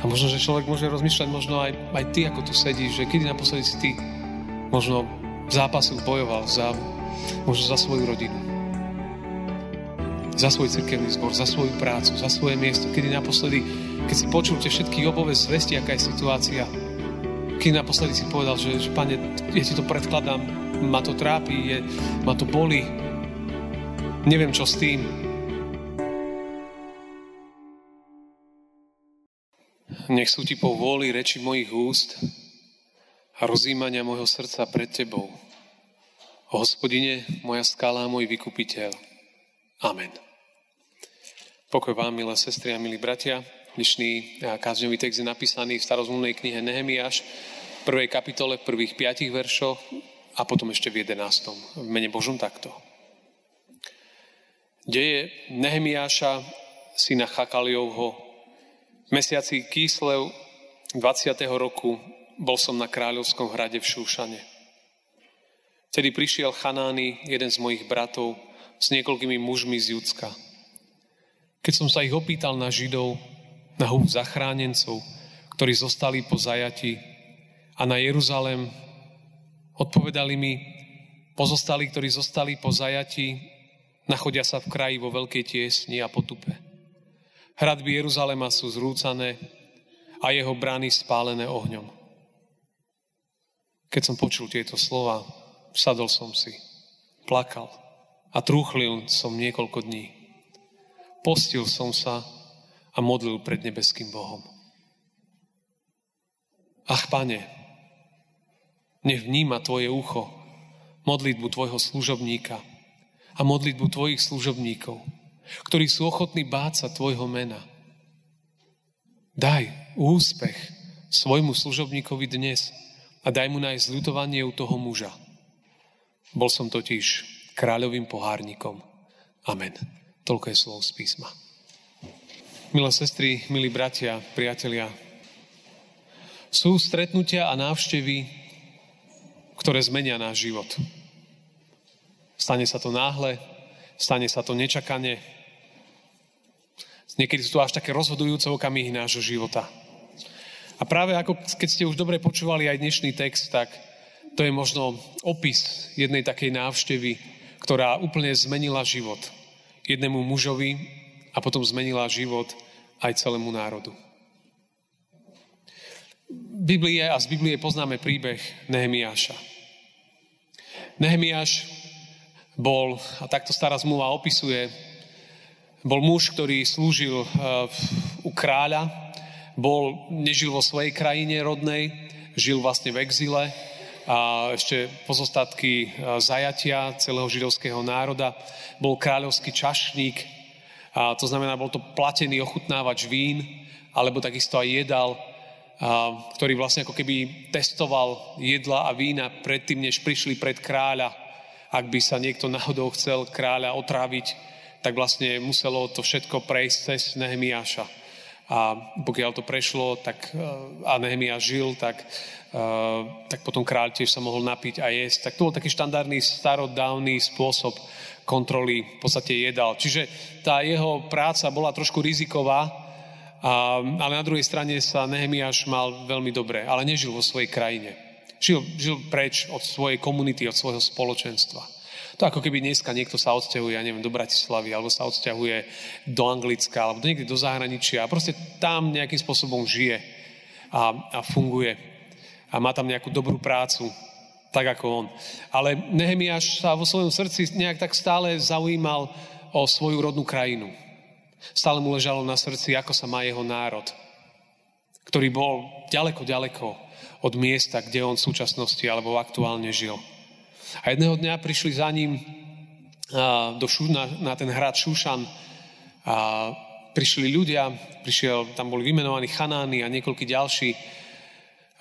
A možno, že človek môže rozmýšľať, možno aj, aj ty, ako tu sedíš, že kedy naposledy si ty možno v zápasu bojoval za, možno za svoju rodinu. Za svoj cirkevný zbor, za svoju prácu, za svoje miesto. Kedy naposledy, keď si počul tie všetky obové zvesti, aká je situácia, kedy naposledy si povedal, že, že pane, ja ti to predkladám, ma to trápi, je, ma to boli, neviem čo s tým. Nech sú ti po vôli reči mojich úst a rozímania môjho srdca pred tebou. O hospodine, moja skala a môj vykupiteľ. Amen. Pokoj vám, milé sestry a milí bratia. Dnešný kázňový text je napísaný v starozmluvnej knihe Nehemiáš, v prvej kapitole, v prvých piatich veršoch a potom ešte v jedenáctom. V mene Božom takto. Deje Nehemiáša, syna Chakaliovho, mesiaci Kýslev 20. roku bol som na kráľovskom hrade v Šúšane. Vtedy prišiel Chanány, jeden z mojich bratov, s niekoľkými mužmi z Judska. Keď som sa ich opýtal na Židov, na húb zachránencov, ktorí zostali po zajati a na Jeruzalém. Odpovedali mi, pozostali, ktorí zostali po zajati, nachodia sa v kraji vo veľkej tiesni a potupe. Hradby Jeruzalema sú zrúcané a jeho brány spálené ohňom. Keď som počul tieto slova, sadol som si, plakal a trúchlil som niekoľko dní. Postil som sa a modlil pred nebeským Bohom. Ach, pane, nech vníma tvoje ucho modlitbu tvojho služobníka a modlitbu tvojich služobníkov, ktorí sú ochotní báť sa tvojho mena. Daj úspech svojmu služobníkovi dnes a daj mu nájsť zľutovanie u toho muža. Bol som totiž kráľovým pohárnikom. Amen. Toľko je slov z písma. Milé sestry, milí bratia, priatelia, sú stretnutia a návštevy, ktoré zmenia náš život. Stane sa to náhle, stane sa to nečakane. Niekedy sú to až také rozhodujúce okamihy nášho života. A práve ako keď ste už dobre počúvali aj dnešný text, tak to je možno opis jednej takej návštevy, ktorá úplne zmenila život jednému mužovi, a potom zmenila život aj celému národu. Biblie a z Biblie poznáme príbeh Nehemiáša. Nehemiáš bol, a takto stará zmluva opisuje, bol muž, ktorý slúžil u kráľa, bol, nežil vo svojej krajine rodnej, žil vlastne v exile a ešte pozostatky zajatia celého židovského národa. Bol kráľovský čašník, a to znamená, bol to platený ochutnávač vín, alebo takisto aj jedal, ktorý vlastne ako keby testoval jedla a vína predtým, než prišli pred kráľa. Ak by sa niekto náhodou chcel kráľa otráviť, tak vlastne muselo to všetko prejsť cez Nehemiáša. A pokiaľ to prešlo tak, e, a Nehemiáš žil, tak, uh, tak potom kráľ tiež sa mohol napiť a jesť. Tak to bol taký štandardný starodávny spôsob kontroly v podstate jedal. Čiže tá jeho práca bola trošku riziková, ale na druhej strane sa Nehemiáš mal veľmi dobre, ale nežil vo svojej krajine. Žil, žil preč od svojej komunity, od svojho spoločenstva. To ako keby dneska niekto sa odsťahuje, ja neviem, do Bratislavy, alebo sa odsťahuje do Anglicka, alebo niekde do zahraničia a proste tam nejakým spôsobom žije a, a funguje a má tam nejakú dobrú prácu tak ako on. Ale Nehemiáš sa vo svojom srdci nejak tak stále zaujímal o svoju rodnú krajinu. Stále mu ležalo na srdci, ako sa má jeho národ, ktorý bol ďaleko, ďaleko od miesta, kde on v súčasnosti alebo aktuálne žil. A jedného dňa prišli za ním do Šu, na, na ten hrad Šúšan a prišli ľudia, prišiel, tam boli vymenovaní Chanány a niekoľkí ďalší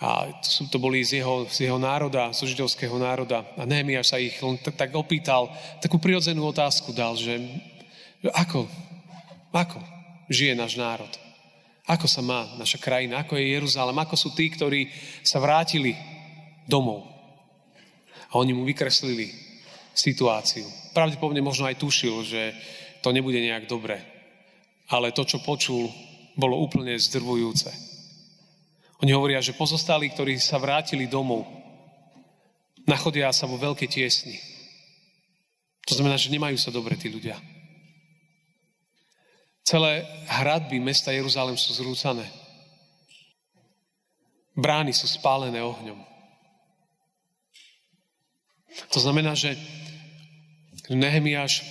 a to, to boli z jeho, z jeho národa, z židovského národa. A Nehemiáš sa ich len tak, tak opýtal, takú prirodzenú otázku dal, že ako, ako žije náš národ? Ako sa má naša krajina? Ako je Jeruzalém? Ako sú tí, ktorí sa vrátili domov? A oni mu vykreslili situáciu. Pravdepodobne možno aj tušil, že to nebude nejak dobre. Ale to, čo počul, bolo úplne zdrvujúce. Oni hovoria, že pozostali, ktorí sa vrátili domov, nachodia sa vo veľkej tiesni. To znamená, že nemajú sa dobre tí ľudia. Celé hradby mesta Jeruzalém sú zrúcané. Brány sú spálené ohňom. To znamená, že Nehemiáš,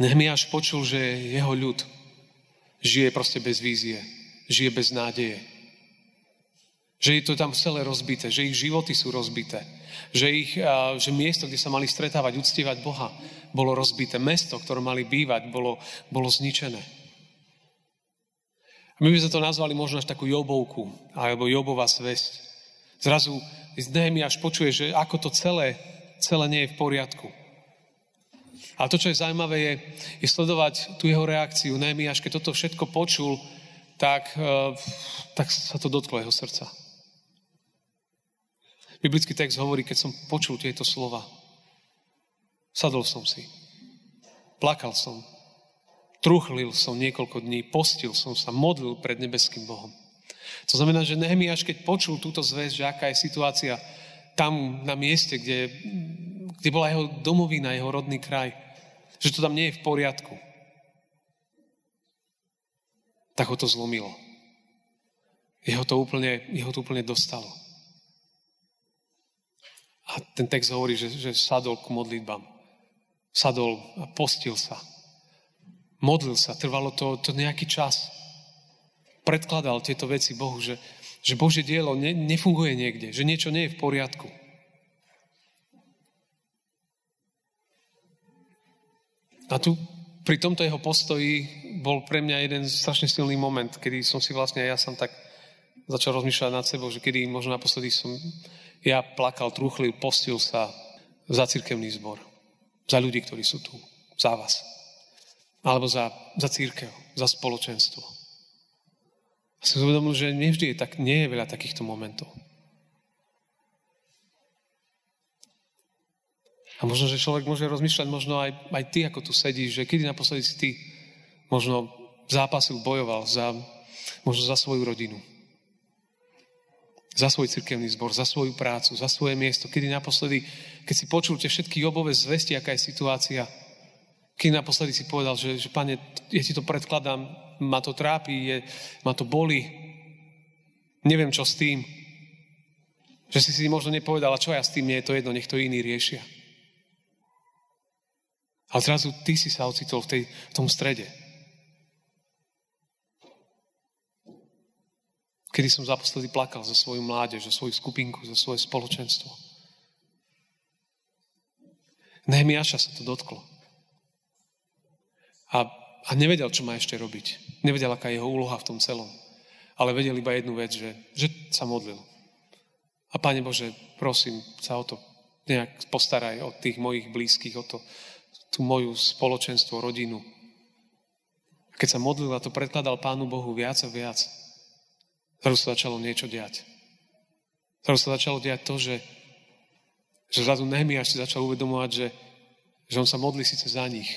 Nehemiáš počul, že jeho ľud žije proste bez vízie, žije bez nádeje. Že je to tam celé rozbité, že ich životy sú rozbité, že, ich, že miesto, kde sa mali stretávať, uctievať Boha, bolo rozbité. Mesto, ktoré mali bývať, bolo, bolo zničené. A my by sme to nazvali možno až takú Jobovku, alebo Jobová svesť. Zrazu Nehemiáš počuje, že ako to celé, celé nie je v poriadku. A to, čo je zaujímavé, je, je sledovať tú jeho reakciu. Nehemiáš, keď toto všetko počul, tak, eh, tak sa to dotklo jeho srdca. Biblický text hovorí, keď som počul tieto slova, sadol som si, plakal som, truchlil som niekoľko dní, postil som sa, modlil pred nebeským Bohom. To znamená, že Nehemiáš, keď počul túto zväz, že aká je situácia tam na mieste, kde, kde bola jeho domovina, jeho rodný kraj, že to tam nie je v poriadku, tak ho to zlomilo. Jeho to úplne, jeho to úplne dostalo. A ten text hovorí, že, že sadol ku modlitbám. Sadol a postil sa modlil sa, trvalo to, to nejaký čas. Predkladal tieto veci Bohu, že, že Božie dielo ne, nefunguje niekde, že niečo nie je v poriadku. A tu pri tomto jeho postoji bol pre mňa jeden strašne silný moment, kedy som si vlastne ja som tak začal rozmýšľať nad sebou, že kedy možno naposledy som ja plakal, trúchlil, postil sa za cirkevný zbor. Za ľudí, ktorí sú tu. Za vás alebo za, za církev, za spoločenstvo. A som uvedomil, že nevždy je tak, nie je veľa takýchto momentov. A možno, že človek môže rozmýšľať, možno aj, aj ty, ako tu sedíš, že kedy naposledy si ty možno zápasu bojoval za, možno za svoju rodinu, za svoj cirkevný zbor, za svoju prácu, za svoje miesto. Kedy naposledy, keď si počul tie všetky jobové zvesti, aká je situácia, keď naposledy si povedal, že, že pane, ja ti to predkladám, ma to trápi, je, ma to boli, neviem čo s tým. Že si si možno nepovedal, a čo ja s tým, nie je to jedno, nech to iní riešia. Ale zrazu ty si sa ocitol v, tej, v tom strede. Kedy som zaposledy plakal za svoju mládež, za svoju skupinku, za svoje spoločenstvo. Nehemiaša sa to dotklo. A, a nevedel, čo má ešte robiť. Nevedel, aká je jeho úloha v tom celom. Ale vedel iba jednu vec, že, že sa modlil. A Pane Bože, prosím sa o to, nejak postaraj o tých mojich blízkych, o to, tú moju spoločenstvo, rodinu. A keď sa modlil a to predkladal Pánu Bohu viac a viac, zrazu sa začalo niečo diať. Zrazu sa začalo diať to, že, že zrazu Nehemiáš si začal uvedomovať, že, že on sa modlí síce za nich,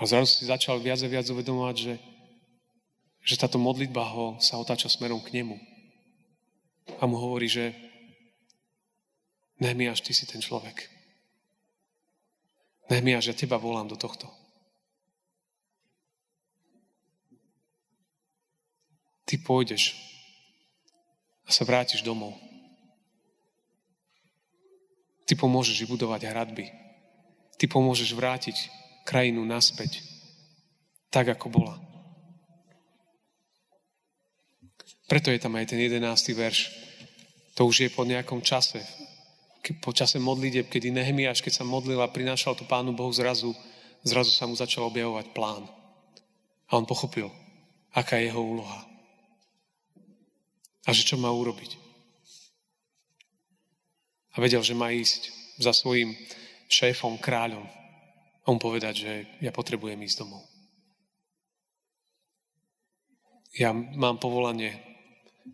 a zrazu si začal viac a viac uvedomovať, že, že táto modlitba ho sa otáča smerom k nemu. A mu hovorí, že Nehemiáš, ty si ten človek. Nehemiáš, ja teba volám do tohto. Ty pôjdeš a sa vrátiš domov. Ty pomôžeš vybudovať hradby. Ty pomôžeš vrátiť krajinu naspäť, tak ako bola. Preto je tam aj ten jedenácty verš. To už je po nejakom čase. Po čase modlitieb, kedy Nehemiáš, keď sa modlil a prinášal to Pánu Bohu zrazu, zrazu sa mu začal objavovať plán. A on pochopil, aká je jeho úloha. A že čo má urobiť. A vedel, že má ísť za svojim šéfom, kráľom, a mu povedať, že ja potrebujem ísť domov. Ja mám povolanie,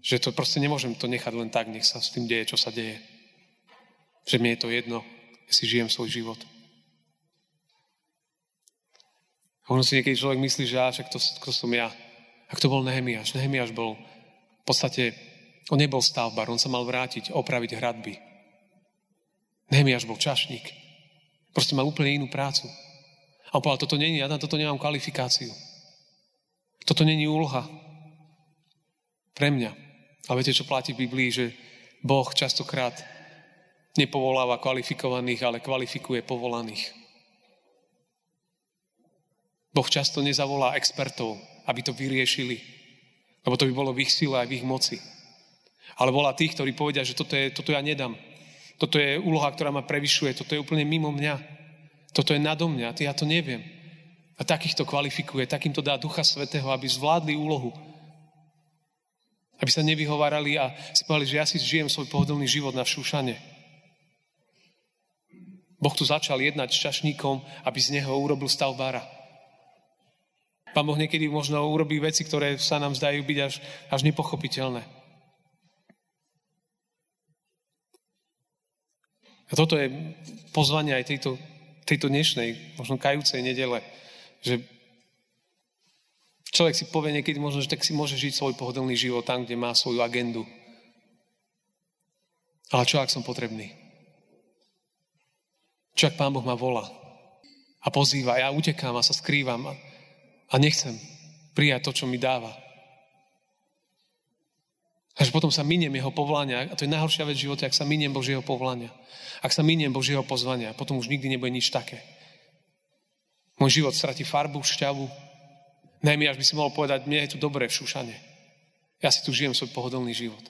že to proste nemôžem to nechať len tak, nech sa s tým deje, čo sa deje. Že mne je to jedno, ja si žijem svoj život. A ono si niekedy človek myslí, že však to, to som ja. Ak to bol Nehemiáš. Nehemiáš bol podstate on nebol stavbar, on sa mal vrátiť, opraviť hradby. Nehemiáš bol čašník. Proste mal úplne inú prácu. A on povedal, toto není, ja na toto nemám kvalifikáciu. Toto není úloha pre mňa. A viete, čo platí v Biblii, že Boh častokrát nepovoláva kvalifikovaných, ale kvalifikuje povolaných. Boh často nezavolá expertov, aby to vyriešili, lebo to by bolo v ich sile aj v ich moci. Ale volá tých, ktorí povedia, že toto, je, toto ja nedám. Toto je úloha, ktorá ma prevyšuje, toto je úplne mimo mňa. Toto je nado mňa, ja to neviem. A takýchto kvalifikuje, takýmto dá Ducha Svetého, aby zvládli úlohu. Aby sa nevyhovárali a si povedali, že ja si žijem svoj pohodlný život na Šúšane. Boh tu začal jednať s čašníkom, aby z neho urobil stavbára. Pán Boh niekedy možno urobí veci, ktoré sa nám zdajú byť až, až nepochopiteľné. A toto je pozvanie aj tejto, tejto dnešnej, možno kajúcej nedele, že človek si povie niekedy možno, že tak si môže žiť svoj pohodlný život tam, kde má svoju agendu. Ale čo, ak som potrebný? Čo, ak Pán Boh ma volá a pozýva, ja utekám a sa skrývam a, nechcem prijať to, čo mi dáva. Až potom sa miniem jeho povolania. A to je najhoršia vec v živote, ak sa miniem Božieho povolania. Ak sa miniem Božieho pozvania, potom už nikdy nebude nič také. Môj život stratí farbu, šťavu. Najmä až by si mohol povedať, mne je tu dobre v Šušane. Ja si tu žijem svoj pohodlný život.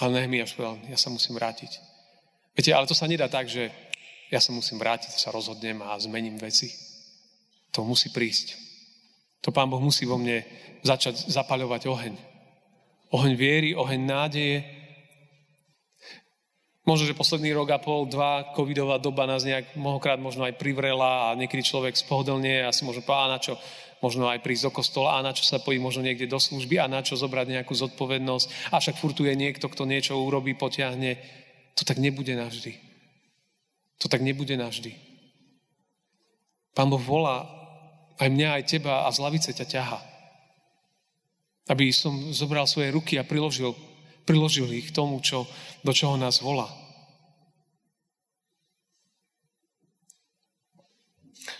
Ale Nehemiáš povedal, ja sa musím vrátiť. Viete, ale to sa nedá tak, že ja sa musím vrátiť, sa rozhodnem a zmením veci. To musí prísť. To Pán Boh musí vo mne začať zapaľovať oheň. Oheň viery, oheň nádeje. Možno, že posledný rok a pol, dva, covidová doba nás nejak mnohokrát možno aj privrela a niekedy človek spohodlne a si možno povedať, na čo možno aj prísť do kostola a na čo sa pojí možno niekde do služby a na čo zobrať nejakú zodpovednosť. A však furtuje niekto, kto niečo urobí, potiahne. To tak nebude navždy. To tak nebude navždy. Pán Boh volá aj mňa, aj teba a z lavice ťa ťaha. Aby som zobral svoje ruky a priložil, priložil ich k tomu, čo, do čoho nás volá.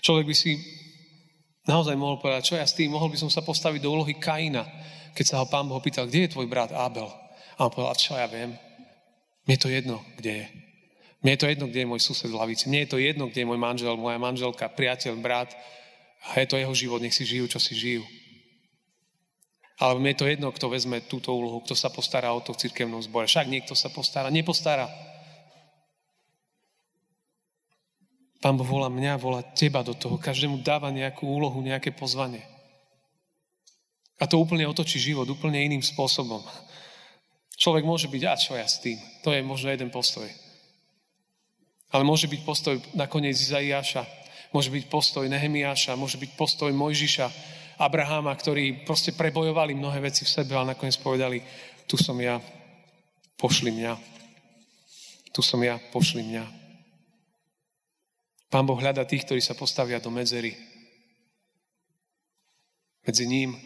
Človek by si naozaj mohol povedať, čo ja s tým, mohol by som sa postaviť do úlohy Kaina, keď sa ho pán Boh pýtal, kde je tvoj brat Abel? A on povedal, čo ja viem, mne je to jedno, kde je. Mne je to jedno, kde je môj sused v lavici. Mne je to jedno, kde je môj manžel, moja manželka, priateľ, brat. A je to jeho život, nech si žijú, čo si žijú. Ale mne je to jedno, kto vezme túto úlohu, kto sa postará o to v cirkevnom zbore. Však niekto sa postará, nepostará. Pán Boh volá mňa, volá teba do toho. Každému dáva nejakú úlohu, nejaké pozvanie. A to úplne otočí život úplne iným spôsobom. Človek môže byť, a čo ja s tým? To je možno jeden postoj. Ale môže byť postoj nakoniec Izaiáša, môže byť postoj Nehemiáša, môže byť postoj Mojžiša, Abraháma, ktorí proste prebojovali mnohé veci v sebe, ale nakoniec povedali, tu som ja, pošli mňa. Tu som ja, pošli mňa. Pán Boh hľada tých, ktorí sa postavia do medzery. Medzi ním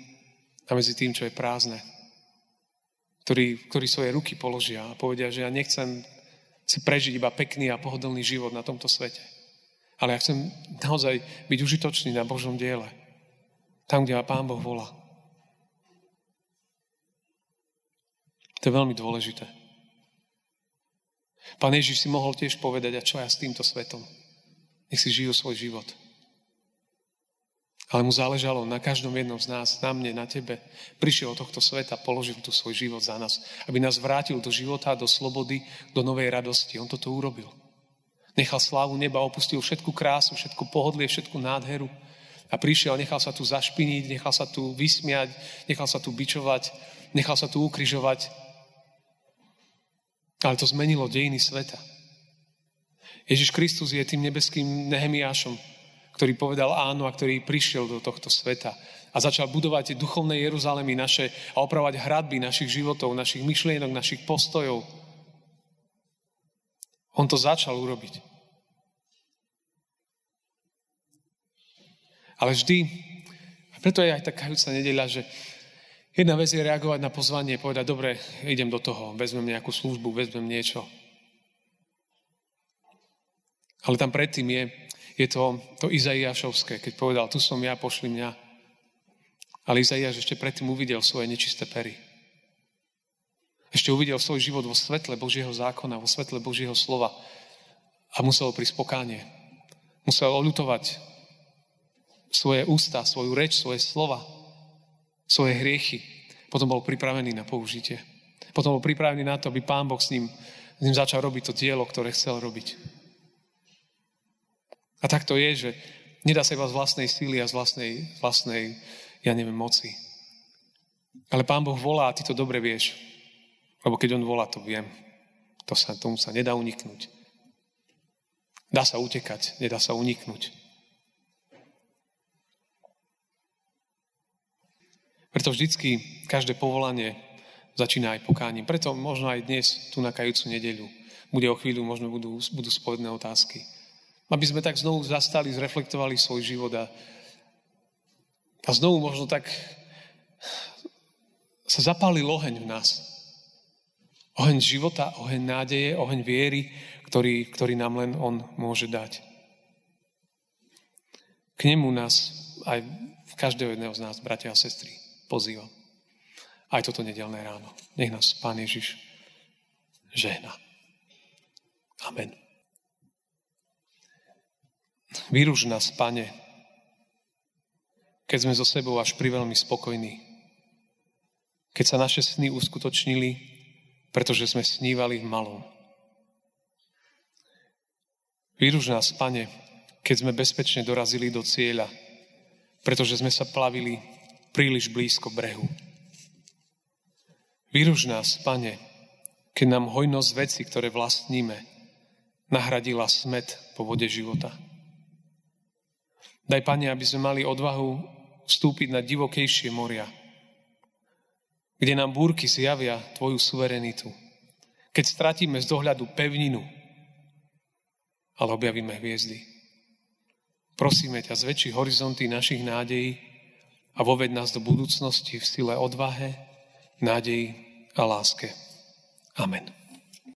a medzi tým, čo je prázdne. Ktorí, ktorí svoje ruky položia a povedia, že ja nechcem si prežiť iba pekný a pohodlný život na tomto svete. Ale ja chcem naozaj byť užitočný na Božom diele. Tam, kde ma Pán Boh volá. To je veľmi dôležité. Pán Ježiš si mohol tiež povedať, a čo ja s týmto svetom? Nech si žijú svoj život. Ale mu záležalo na každom jednom z nás, na mne, na tebe. Prišiel do tohto sveta, položil tu svoj život za nás, aby nás vrátil do života, do slobody, do novej radosti. On toto urobil. Nechal slávu neba, opustil všetku krásu, všetku pohodlie, všetku nádheru a prišiel, nechal sa tu zašpiniť, nechal sa tu vysmiať, nechal sa tu bičovať, nechal sa tu ukrižovať. Ale to zmenilo dejiny sveta. Ježiš Kristus je tým nebeským Nehemiášom, ktorý povedal áno a ktorý prišiel do tohto sveta a začal budovať duchovné Jeruzalémy naše a opravovať hradby našich životov, našich myšlienok, našich postojov. On to začal urobiť. Ale vždy, a preto je aj taká kajúca nedeľa, že Jedna vec je reagovať na pozvanie, povedať, dobre, idem do toho, vezmem nejakú službu, vezmem niečo. Ale tam predtým je, je to, to Izaiášovské, keď povedal, tu som ja, pošli mňa. Ale Izaiáš ešte predtým uvidel svoje nečisté pery. Ešte uvidel svoj život vo svetle Božieho zákona, vo svetle Božieho slova a musel prísť pokánie. Musel oľutovať svoje ústa, svoju reč, svoje slova, svoje hriechy. Potom bol pripravený na použitie. Potom bol pripravený na to, aby Pán Boh s ním, s ním začal robiť to dielo, ktoré chcel robiť. A tak to je, že nedá sa iba z vlastnej síly a z vlastnej, vlastnej, ja neviem, moci. Ale Pán Boh volá a ty to dobre vieš. Lebo keď On volá, to viem. To sa, tomu sa nedá uniknúť. Dá sa utekať, nedá sa uniknúť. Preto vždycky každé povolanie začína aj pokáním. Preto možno aj dnes, tu na kajúcu nedeľu, bude o chvíľu, možno budú, budú spovedné otázky. Aby sme tak znovu zastali, zreflektovali svoj život a, a znovu možno tak sa zapálil oheň v nás. Oheň života, oheň nádeje, oheň viery, ktorý, ktorý nám len On môže dať. K nemu nás, aj každého jedného z nás, bratia a sestry, pozývam. Aj toto nedelné ráno. Nech nás Pán Ježiš žehna. Amen. Vyruž nás, Pane, keď sme so sebou až priveľmi spokojní. Keď sa naše sny uskutočnili, pretože sme snívali v malom. Vyruž nás, Pane, keď sme bezpečne dorazili do cieľa, pretože sme sa plavili príliš blízko brehu. Vyruž nás, Pane, keď nám hojnosť veci, ktoré vlastníme, nahradila smet po vode života. Daj, Pane, aby sme mali odvahu vstúpiť na divokejšie moria, kde nám búrky zjavia Tvoju suverenitu. Keď stratíme z dohľadu pevninu, ale objavíme hviezdy. Prosíme ťa, zväčší horizonty našich nádejí a voved nás do budúcnosti v sile odvahe, nádeji a láske. Amen.